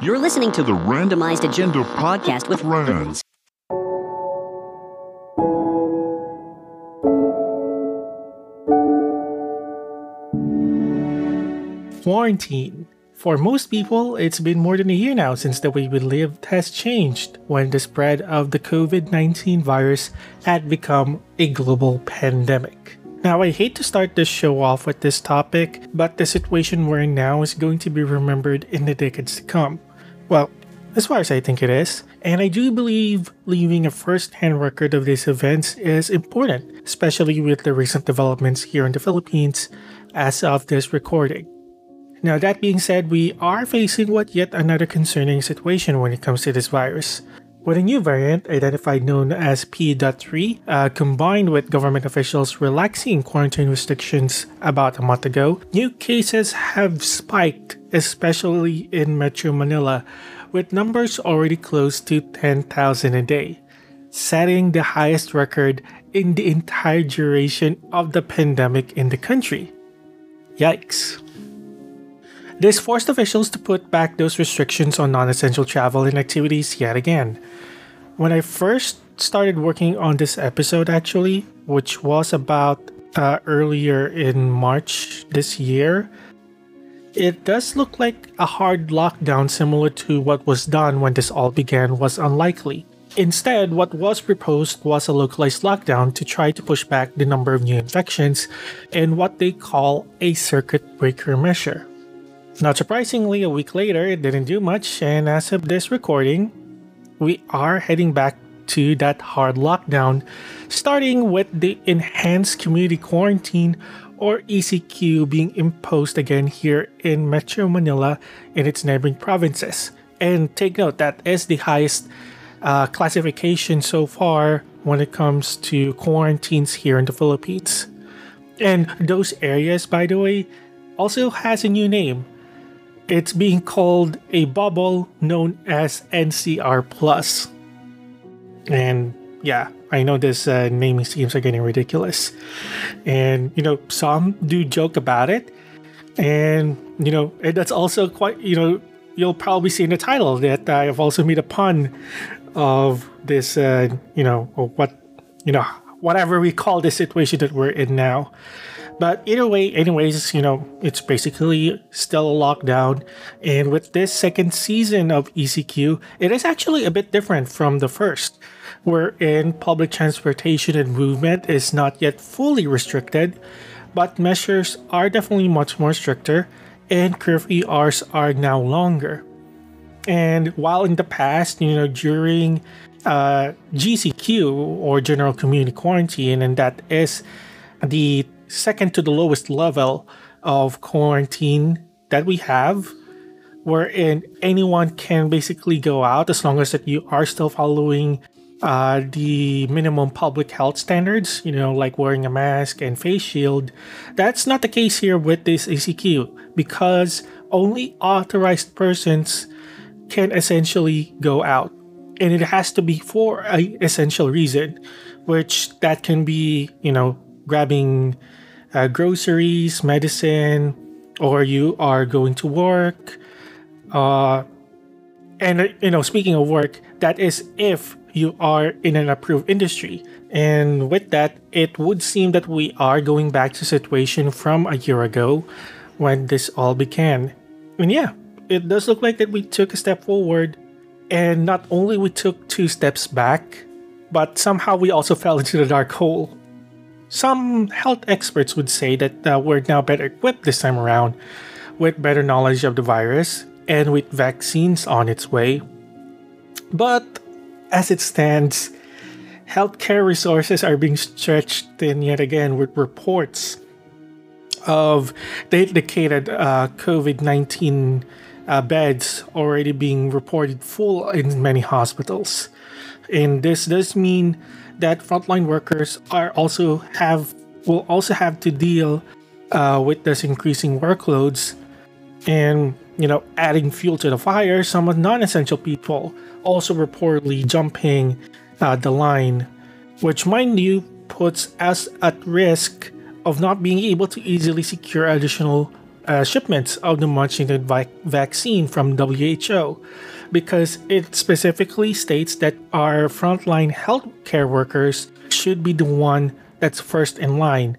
You're listening to the Randomized Agenda podcast with Rands. Quarantine. For most people, it's been more than a year now since the way we lived has changed when the spread of the COVID 19 virus had become a global pandemic. Now, I hate to start this show off with this topic, but the situation we're in now is going to be remembered in the decades to come. Well, as far as I think it is. And I do believe leaving a first hand record of these events is important, especially with the recent developments here in the Philippines as of this recording. Now, that being said, we are facing what yet another concerning situation when it comes to this virus. With a new variant identified known as P.3, uh, combined with government officials relaxing quarantine restrictions about a month ago, new cases have spiked, especially in Metro Manila, with numbers already close to 10,000 a day, setting the highest record in the entire duration of the pandemic in the country. Yikes. This forced officials to put back those restrictions on non essential travel and activities yet again. When I first started working on this episode, actually, which was about uh, earlier in March this year, it does look like a hard lockdown similar to what was done when this all began was unlikely. Instead, what was proposed was a localized lockdown to try to push back the number of new infections and what they call a circuit breaker measure. Not surprisingly, a week later, it didn't do much, and as of this recording, we are heading back to that hard lockdown, starting with the enhanced community quarantine or ECQ being imposed again here in Metro Manila and its neighboring provinces. And take note, that is the highest uh, classification so far when it comes to quarantines here in the Philippines. And those areas, by the way, also has a new name. It's being called a bubble known as NCR Plus. And yeah, I know this uh, naming schemes are getting ridiculous. And, you know, some do joke about it. And, you know, that's also quite, you know, you'll probably see in the title that I've also made a pun of this, uh, you know, or what, you know, whatever we call the situation that we're in now. But either way, anyways, you know, it's basically still a lockdown. And with this second season of ECQ, it is actually a bit different from the first, wherein public transportation and movement is not yet fully restricted, but measures are definitely much more stricter, and curfew hours are now longer. And while in the past, you know, during uh, GCQ or General Community Quarantine, and that is the second to the lowest level of quarantine that we have, wherein anyone can basically go out as long as that you are still following uh, the minimum public health standards, you know, like wearing a mask and face shield. That's not the case here with this ECQ because only authorized persons can essentially go out. And it has to be for a essential reason, which that can be, you know, grabbing uh, groceries, medicine, or you are going to work. Uh, and you know, speaking of work, that is if you are in an approved industry. And with that, it would seem that we are going back to situation from a year ago when this all began. And yeah, it does look like that we took a step forward and not only we took two steps back, but somehow we also fell into the dark hole. Some health experts would say that uh, we're now better equipped this time around with better knowledge of the virus and with vaccines on its way. But as it stands, healthcare resources are being stretched thin yet again with reports of dedicated uh, COVID 19 uh, beds already being reported full in many hospitals. And this does mean that frontline workers are also have will also have to deal uh, with this increasing workloads and you know adding fuel to the fire. Some of non-essential people also reportedly jumping uh, the line which mind you puts us at risk of not being able to easily secure additional uh, shipments of the much needed vi- vaccine from WHO because it specifically states that our frontline healthcare workers should be the one that's first in line,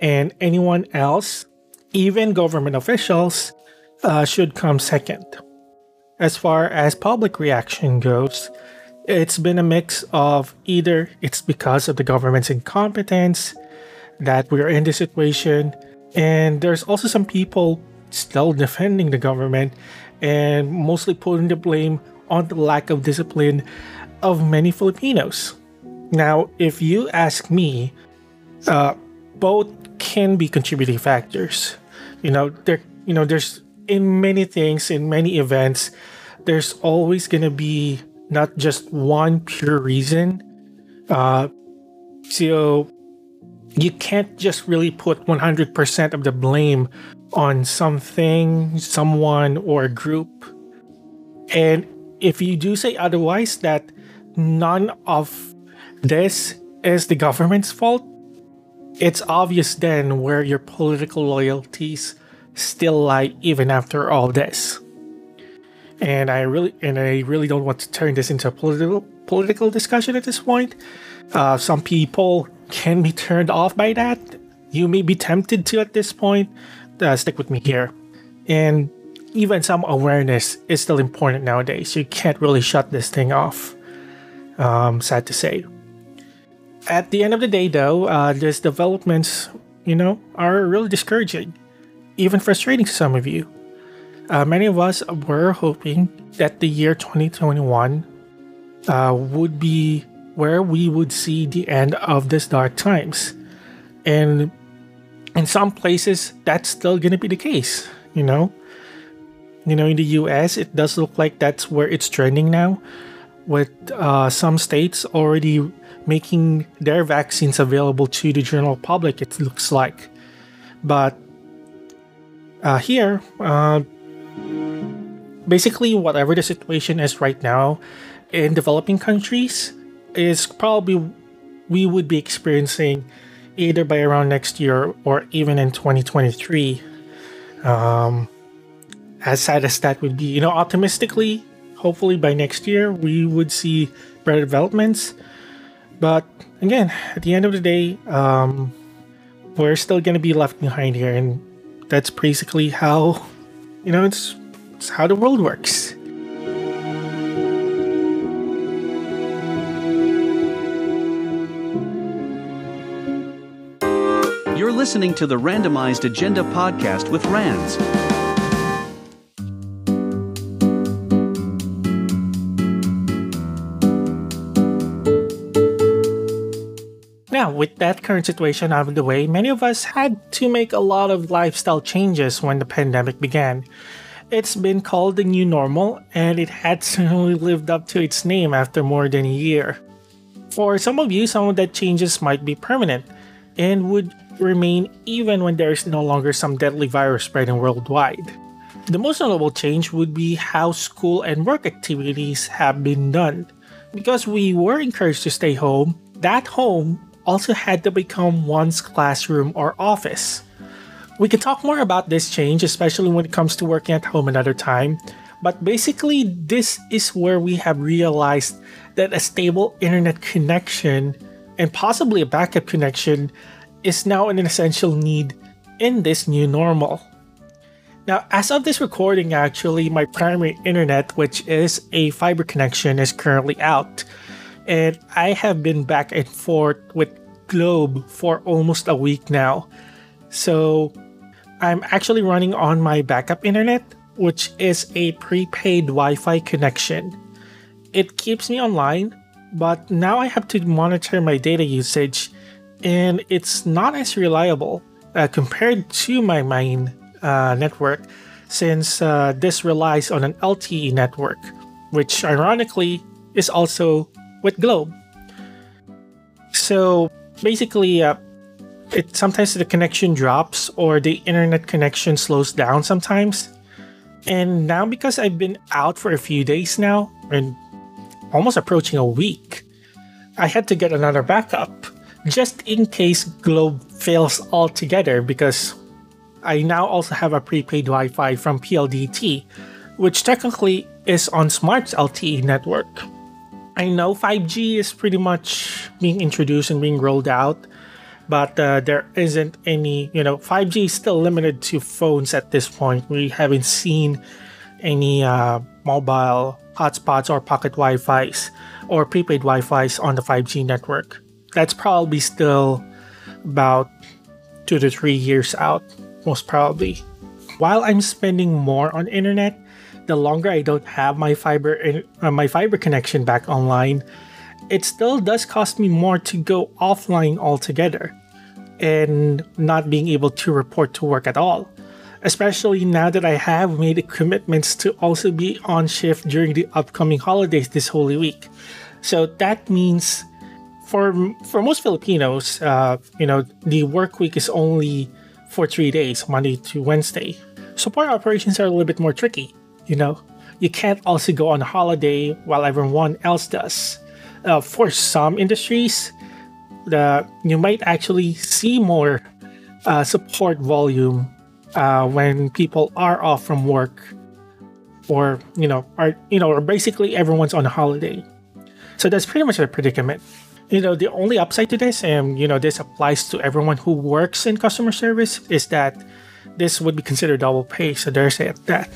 and anyone else, even government officials, uh, should come second. As far as public reaction goes, it's been a mix of either it's because of the government's incompetence that we're in this situation, and there's also some people still defending the government and mostly putting the blame on the lack of discipline of many Filipinos. Now, if you ask me, uh, both can be contributing factors. You know, there, you know, there's in many things, in many events, there's always gonna be not just one pure reason. Uh, so you can't just really put 100% of the blame on something, someone, or a group. And if you do say otherwise, that none of this is the government's fault, it's obvious then where your political loyalties still lie even after all this. And I really and I really don't want to turn this into a political political discussion at this point. Uh, some people can be turned off by that. You may be tempted to at this point. Uh, stick with me here. And even some awareness is still important nowadays. You can't really shut this thing off. Um, sad to say. At the end of the day, though, uh, these developments, you know, are really discouraging, even frustrating to some of you. Uh, many of us were hoping that the year 2021 uh, would be where we would see the end of this dark times. And in some places, that's still going to be the case, you know? You know, in the US, it does look like that's where it's trending now, with uh, some states already making their vaccines available to the general public, it looks like. But uh, here, uh, basically, whatever the situation is right now in developing countries is probably we would be experiencing either by around next year or even in 2023. Um, as sad as that would be, you know, optimistically, hopefully by next year we would see better developments. But again, at the end of the day, um, we're still going to be left behind here, and that's basically how, you know, it's, it's how the world works. Listening to the Randomized Agenda podcast with Rands. Now, with that current situation out of the way, many of us had to make a lot of lifestyle changes when the pandemic began. It's been called the new normal, and it had certainly lived up to its name after more than a year. For some of you, some of that changes might be permanent and would remain even when there is no longer some deadly virus spreading worldwide. The most notable change would be how school and work activities have been done. Because we were encouraged to stay home, that home also had to become one's classroom or office. We can talk more about this change, especially when it comes to working at home another time, but basically, this is where we have realized that a stable internet connection and possibly a backup connection is now an essential need in this new normal. Now, as of this recording, actually, my primary internet, which is a fiber connection, is currently out and I have been back and forth with Globe for almost a week now. So I'm actually running on my backup internet, which is a prepaid Wi Fi connection. It keeps me online, but now I have to monitor my data usage, and it's not as reliable uh, compared to my main uh, network since uh, this relies on an LTE network, which ironically is also with Globe. So basically, uh, it sometimes the connection drops or the internet connection slows down sometimes. And now because I've been out for a few days now and almost approaching a week, I had to get another backup just in case Globe fails altogether because I now also have a prepaid Wi Fi from PLDT, which technically is on Smart's LTE network. I know 5G is pretty much being introduced and being rolled out, but uh, there isn't any, you know, 5G is still limited to phones at this point. We haven't seen any uh, mobile hotspots or pocket Wi Fi's or prepaid Wi Fi's on the 5G network. That's probably still about two to three years out, most probably. While I'm spending more on internet, the longer I don't have my fiber in, uh, my fiber connection back online, it still does cost me more to go offline altogether and not being able to report to work at all. Especially now that I have made commitments to also be on shift during the upcoming holidays this Holy Week. So that means for for most Filipinos, uh, you know, the work week is only for three days, Monday to Wednesday. Support operations are a little bit more tricky. You know, you can't also go on holiday while everyone else does. Uh, for some industries, the you might actually see more uh, support volume uh, when people are off from work, or you know, are you know, or basically everyone's on holiday. So that's pretty much a predicament. You know, the only upside to this, and you know, this applies to everyone who works in customer service, is that this would be considered double pay. So there's that.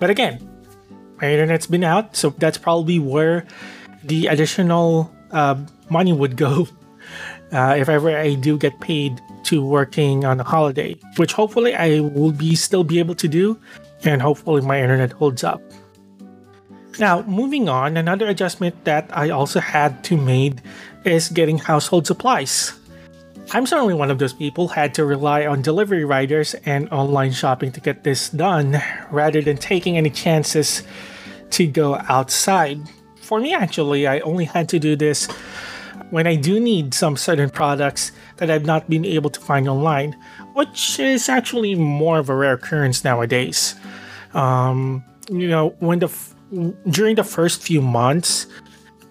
But again, my internet's been out, so that's probably where the additional uh, money would go uh, if ever I do get paid to working on a holiday, which hopefully I will be still be able to do, and hopefully my internet holds up. Now, moving on, another adjustment that I also had to made is getting household supplies. I'm certainly one of those people had to rely on delivery riders and online shopping to get this done rather than taking any chances to go outside. For me actually, I only had to do this when I do need some certain products that I've not been able to find online, which is actually more of a rare occurrence nowadays. Um, you know, when the f- during the first few months,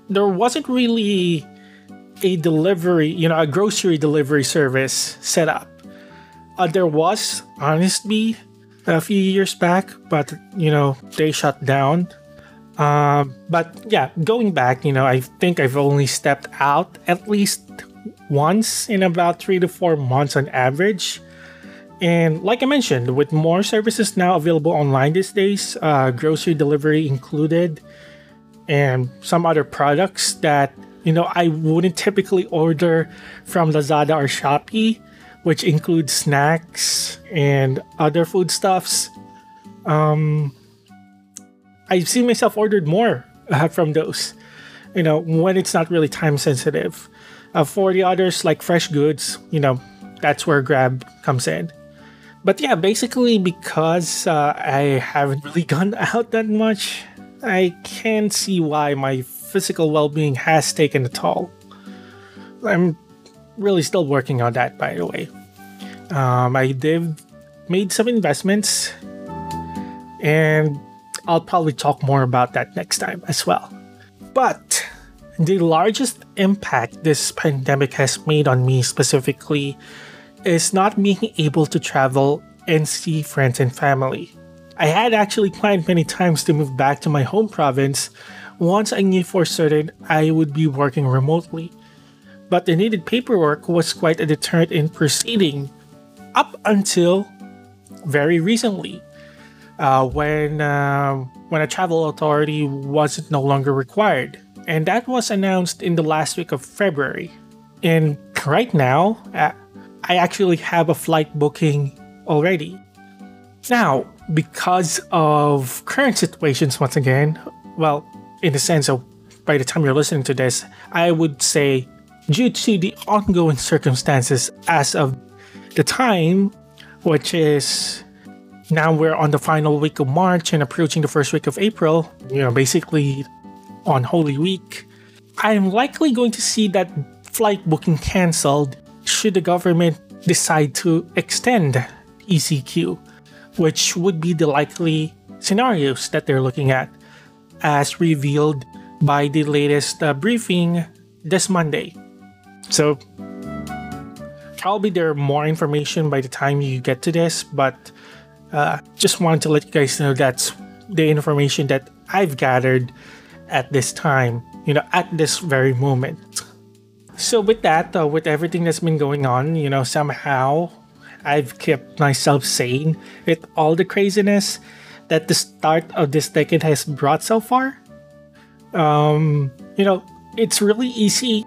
there wasn't really a delivery, you know, a grocery delivery service set up. Uh, there was, honestly, a few years back, but you know, they shut down. Uh, but yeah, going back, you know, I think I've only stepped out at least once in about three to four months on average. And like I mentioned, with more services now available online these days, uh, grocery delivery included, and some other products that you know, I wouldn't typically order from Lazada or Shopee, which includes snacks and other foodstuffs. Um, I've seen myself ordered more uh, from those, you know, when it's not really time sensitive. Uh, for the others, like fresh goods, you know, that's where Grab comes in. But yeah, basically because uh, I haven't really gone out that much, I can see why my physical well being has taken a toll. I'm really still working on that, by the way. Um, I did made some investments, and I'll probably talk more about that next time as well. But the largest impact this pandemic has made on me specifically is not being able to travel and see friends and family. I had actually planned many times to move back to my home province once I knew for certain I would be working remotely. But the needed paperwork was quite a deterrent in proceeding up until very recently, uh, when uh, when a travel authority wasn't no longer required, and that was announced in the last week of February. And right now, uh, I actually have a flight booking already. Now, because of current situations, once again, well, in the sense of by the time you're listening to this, I would say due to the ongoing circumstances as of the time, which is now we're on the final week of March and approaching the first week of April, you know, basically on Holy Week, I'm likely going to see that flight booking cancelled should the government decide to extend ECQ, which would be the likely scenarios that they're looking at as revealed by the latest uh, briefing this Monday. So, probably there are more information by the time you get to this, but uh, just wanted to let you guys know that's the information that I've gathered at this time, you know, at this very moment. So, with that, uh, with everything that's been going on, you know, somehow I've kept myself sane with all the craziness that the start of this decade has brought so far. Um, you know, it's really easy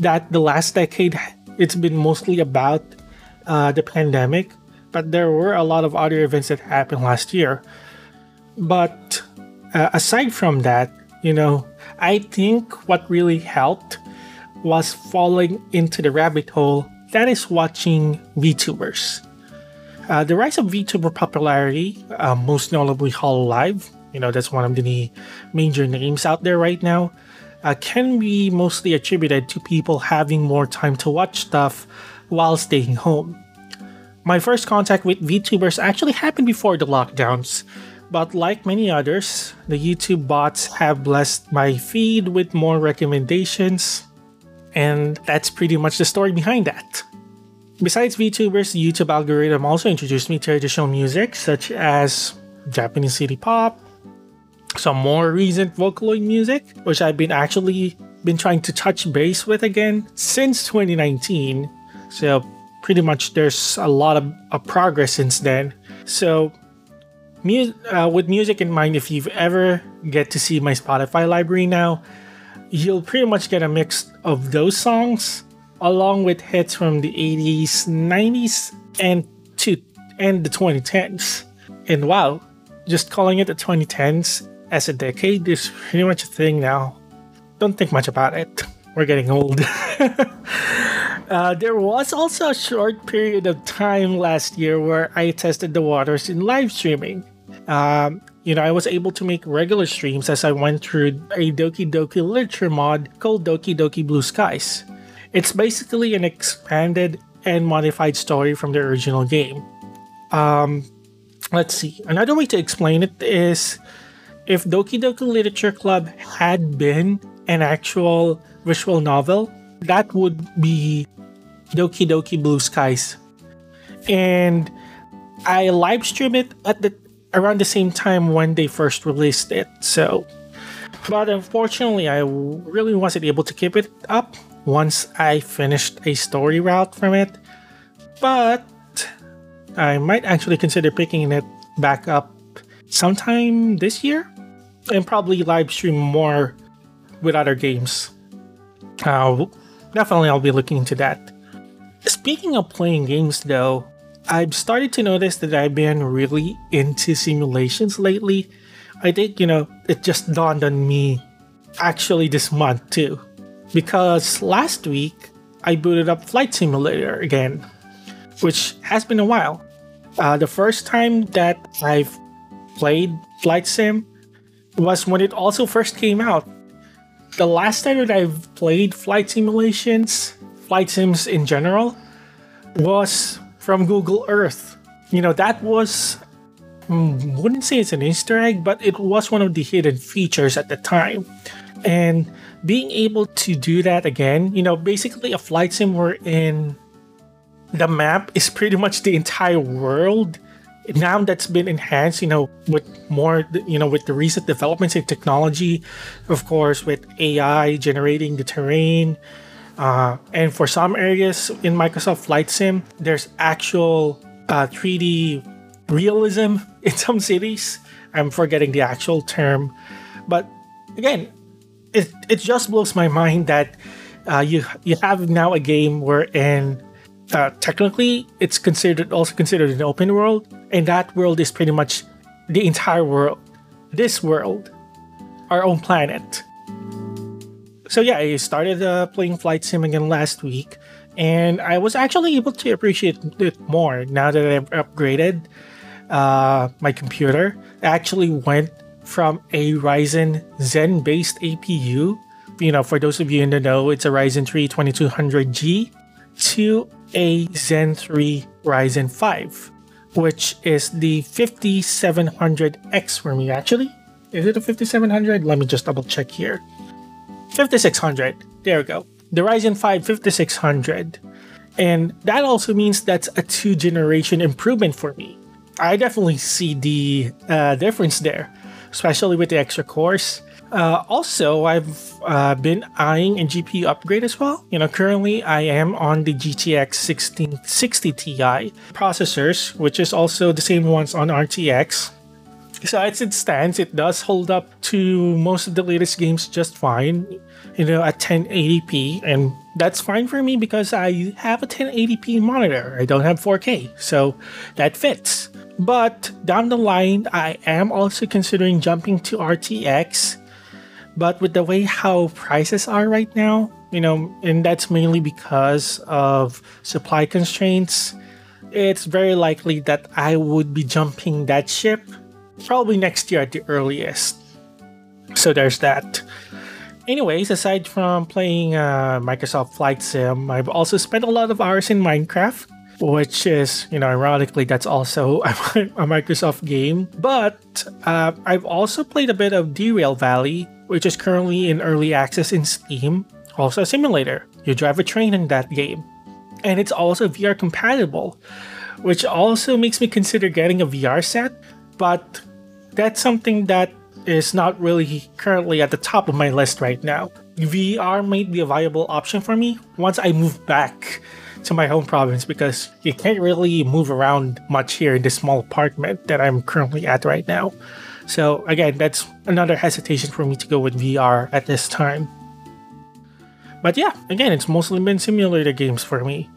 that the last decade it's been mostly about uh, the pandemic, but there were a lot of other events that happened last year. But uh, aside from that, you know, I think what really helped was falling into the rabbit hole that is watching VTubers. Uh, the rise of VTuber popularity, uh, most notably Hololive, you know, that's one of the major names out there right now, uh, can be mostly attributed to people having more time to watch stuff while staying home. My first contact with VTubers actually happened before the lockdowns, but like many others, the YouTube bots have blessed my feed with more recommendations, and that's pretty much the story behind that. Besides VTubers, the YouTube algorithm also introduced me to additional music such as Japanese city pop, some more recent Vocaloid music, which I've been actually been trying to touch base with again since 2019. So pretty much there's a lot of, of progress since then. So mu- uh, with music in mind, if you've ever get to see my Spotify library now, you'll pretty much get a mix of those songs along with hits from the 80s, 90s, and to and the 2010s. And wow, just calling it the 2010s as a decade is pretty much a thing now. Don't think much about it. We're getting old. uh, there was also a short period of time last year where I tested the waters in live streaming. Um, you know, I was able to make regular streams as I went through a Doki Doki literature mod called Doki Doki Blue Skies. It's basically an expanded and modified story from the original game. Um, let's see. Another way to explain it is if Doki Doki Literature Club had been an actual visual novel, that would be Doki Doki Blue Skies. And I live streamed it at the around the same time when they first released it. So, but unfortunately, I really wasn't able to keep it up once I finished a story route from it. But I might actually consider picking it back up sometime this year and probably live stream more with other games. Uh, definitely, I'll be looking into that. Speaking of playing games, though, I've started to notice that I've been really into simulations lately. I think, you know, it just dawned on me actually this month too. Because last week, I booted up Flight Simulator again, which has been a while. Uh, the first time that I've played Flight Sim was when it also first came out. The last time that I've played flight simulations, flight sims in general, was from Google Earth. You know, that was, hmm, wouldn't say it's an Easter egg, but it was one of the hidden features at the time. And being able to do that again, you know, basically a flight sim wherein the map is pretty much the entire world now that's been enhanced, you know, with more, you know, with the recent developments in technology, of course, with AI generating the terrain. Uh, and for some areas in Microsoft Flight Sim, there's actual uh, 3D realism in some cities. I'm forgetting the actual term. But again, it, it just blows my mind that uh, you you have now a game wherein uh, technically it's considered also considered an open world and that world is pretty much the entire world this world our own planet. So yeah i started uh, playing flight sim again last week and i was actually able to appreciate it more now that i've upgraded uh, my computer. I actually went from a ryzen zen based apu you know for those of you in the know it's a ryzen 3 2200g to a Zen 3 Ryzen 5, which is the 5700X for me actually. Is it a 5700? Let me just double check here. 5600. There we go. The Ryzen 5 5600. And that also means that's a two generation improvement for me. I definitely see the uh, difference there, especially with the extra cores. Uh, also, I've uh, been eyeing a GPU upgrade as well. You know, currently I am on the GTX 1660 Ti processors, which is also the same ones on RTX. So as it stands, it does hold up to most of the latest games just fine, you know, at 1080p. And that's fine for me because I have a 1080p monitor. I don't have 4K, so that fits. But down the line, I am also considering jumping to RTX. But with the way how prices are right now, you know, and that's mainly because of supply constraints, it's very likely that I would be jumping that ship probably next year at the earliest. So there's that. Anyways, aside from playing uh, Microsoft Flight Sim, I've also spent a lot of hours in Minecraft, which is, you know, ironically, that's also a, Microsoft game. But uh, I've also played a bit of Derail Valley, which is currently in early access in Steam. Also a simulator. You drive a train in that game. And it's also VR compatible, which also makes me consider getting a VR set but that's something that is not really currently at the top of my list right now. VR might be a viable option for me once I move back to my home province because you can't really move around much here in this small apartment that I'm currently at right now. So, again, that's another hesitation for me to go with VR at this time. But yeah, again, it's mostly been simulator games for me.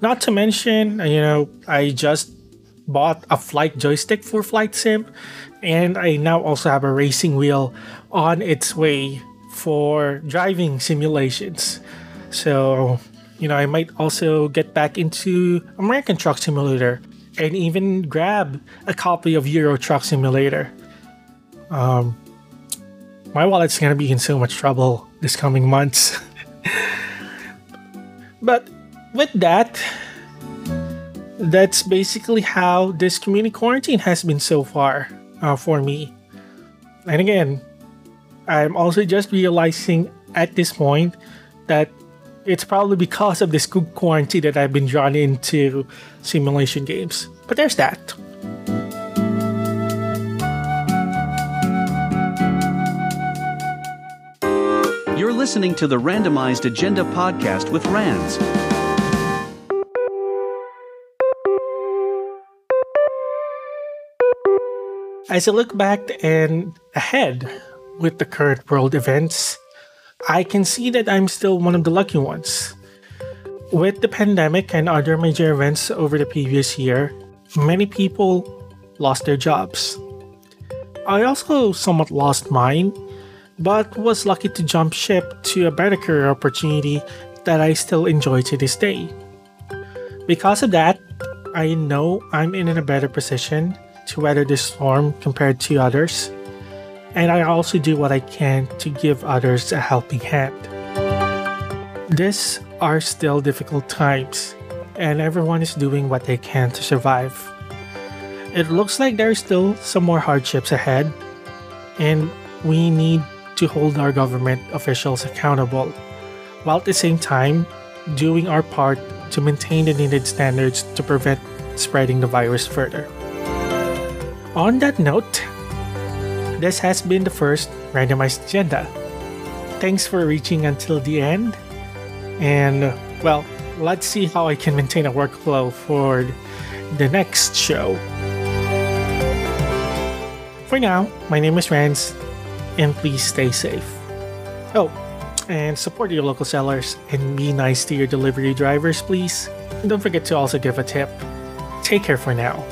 Not to mention, you know, I just bought a flight joystick for Flight Sim, and I now also have a racing wheel on its way for driving simulations. So, you know, I might also get back into American Truck Simulator and even grab a copy of Euro Truck Simulator. Um, my wallet's gonna be in so much trouble this coming months. but with that, that's basically how this community quarantine has been so far uh, for me. And again, I'm also just realizing at this point that it's probably because of this group quarantine that I've been drawn into simulation games. But there's that. You're listening to the Randomized Agenda podcast with Rands. As I look back and ahead with the current world events, I can see that I'm still one of the lucky ones. With the pandemic and other major events over the previous year, many people lost their jobs. I also somewhat lost mine, but was lucky to jump ship to a better career opportunity that I still enjoy to this day. Because of that, I know I'm in a better position to weather this storm compared to others, and I also do what I can to give others a helping hand. These are still difficult times, and everyone is doing what they can to survive. It looks like there are still some more hardships ahead, and we need to hold our government officials accountable, while at the same time doing our part to maintain the needed standards to prevent spreading the virus further. On that note, this has been the first randomized agenda. Thanks for reaching until the end. And, well, let's see how I can maintain a workflow for the next show. For now, my name is Rands, and please stay safe. Oh, and support your local sellers and be nice to your delivery drivers, please. And don't forget to also give a tip. Take care for now.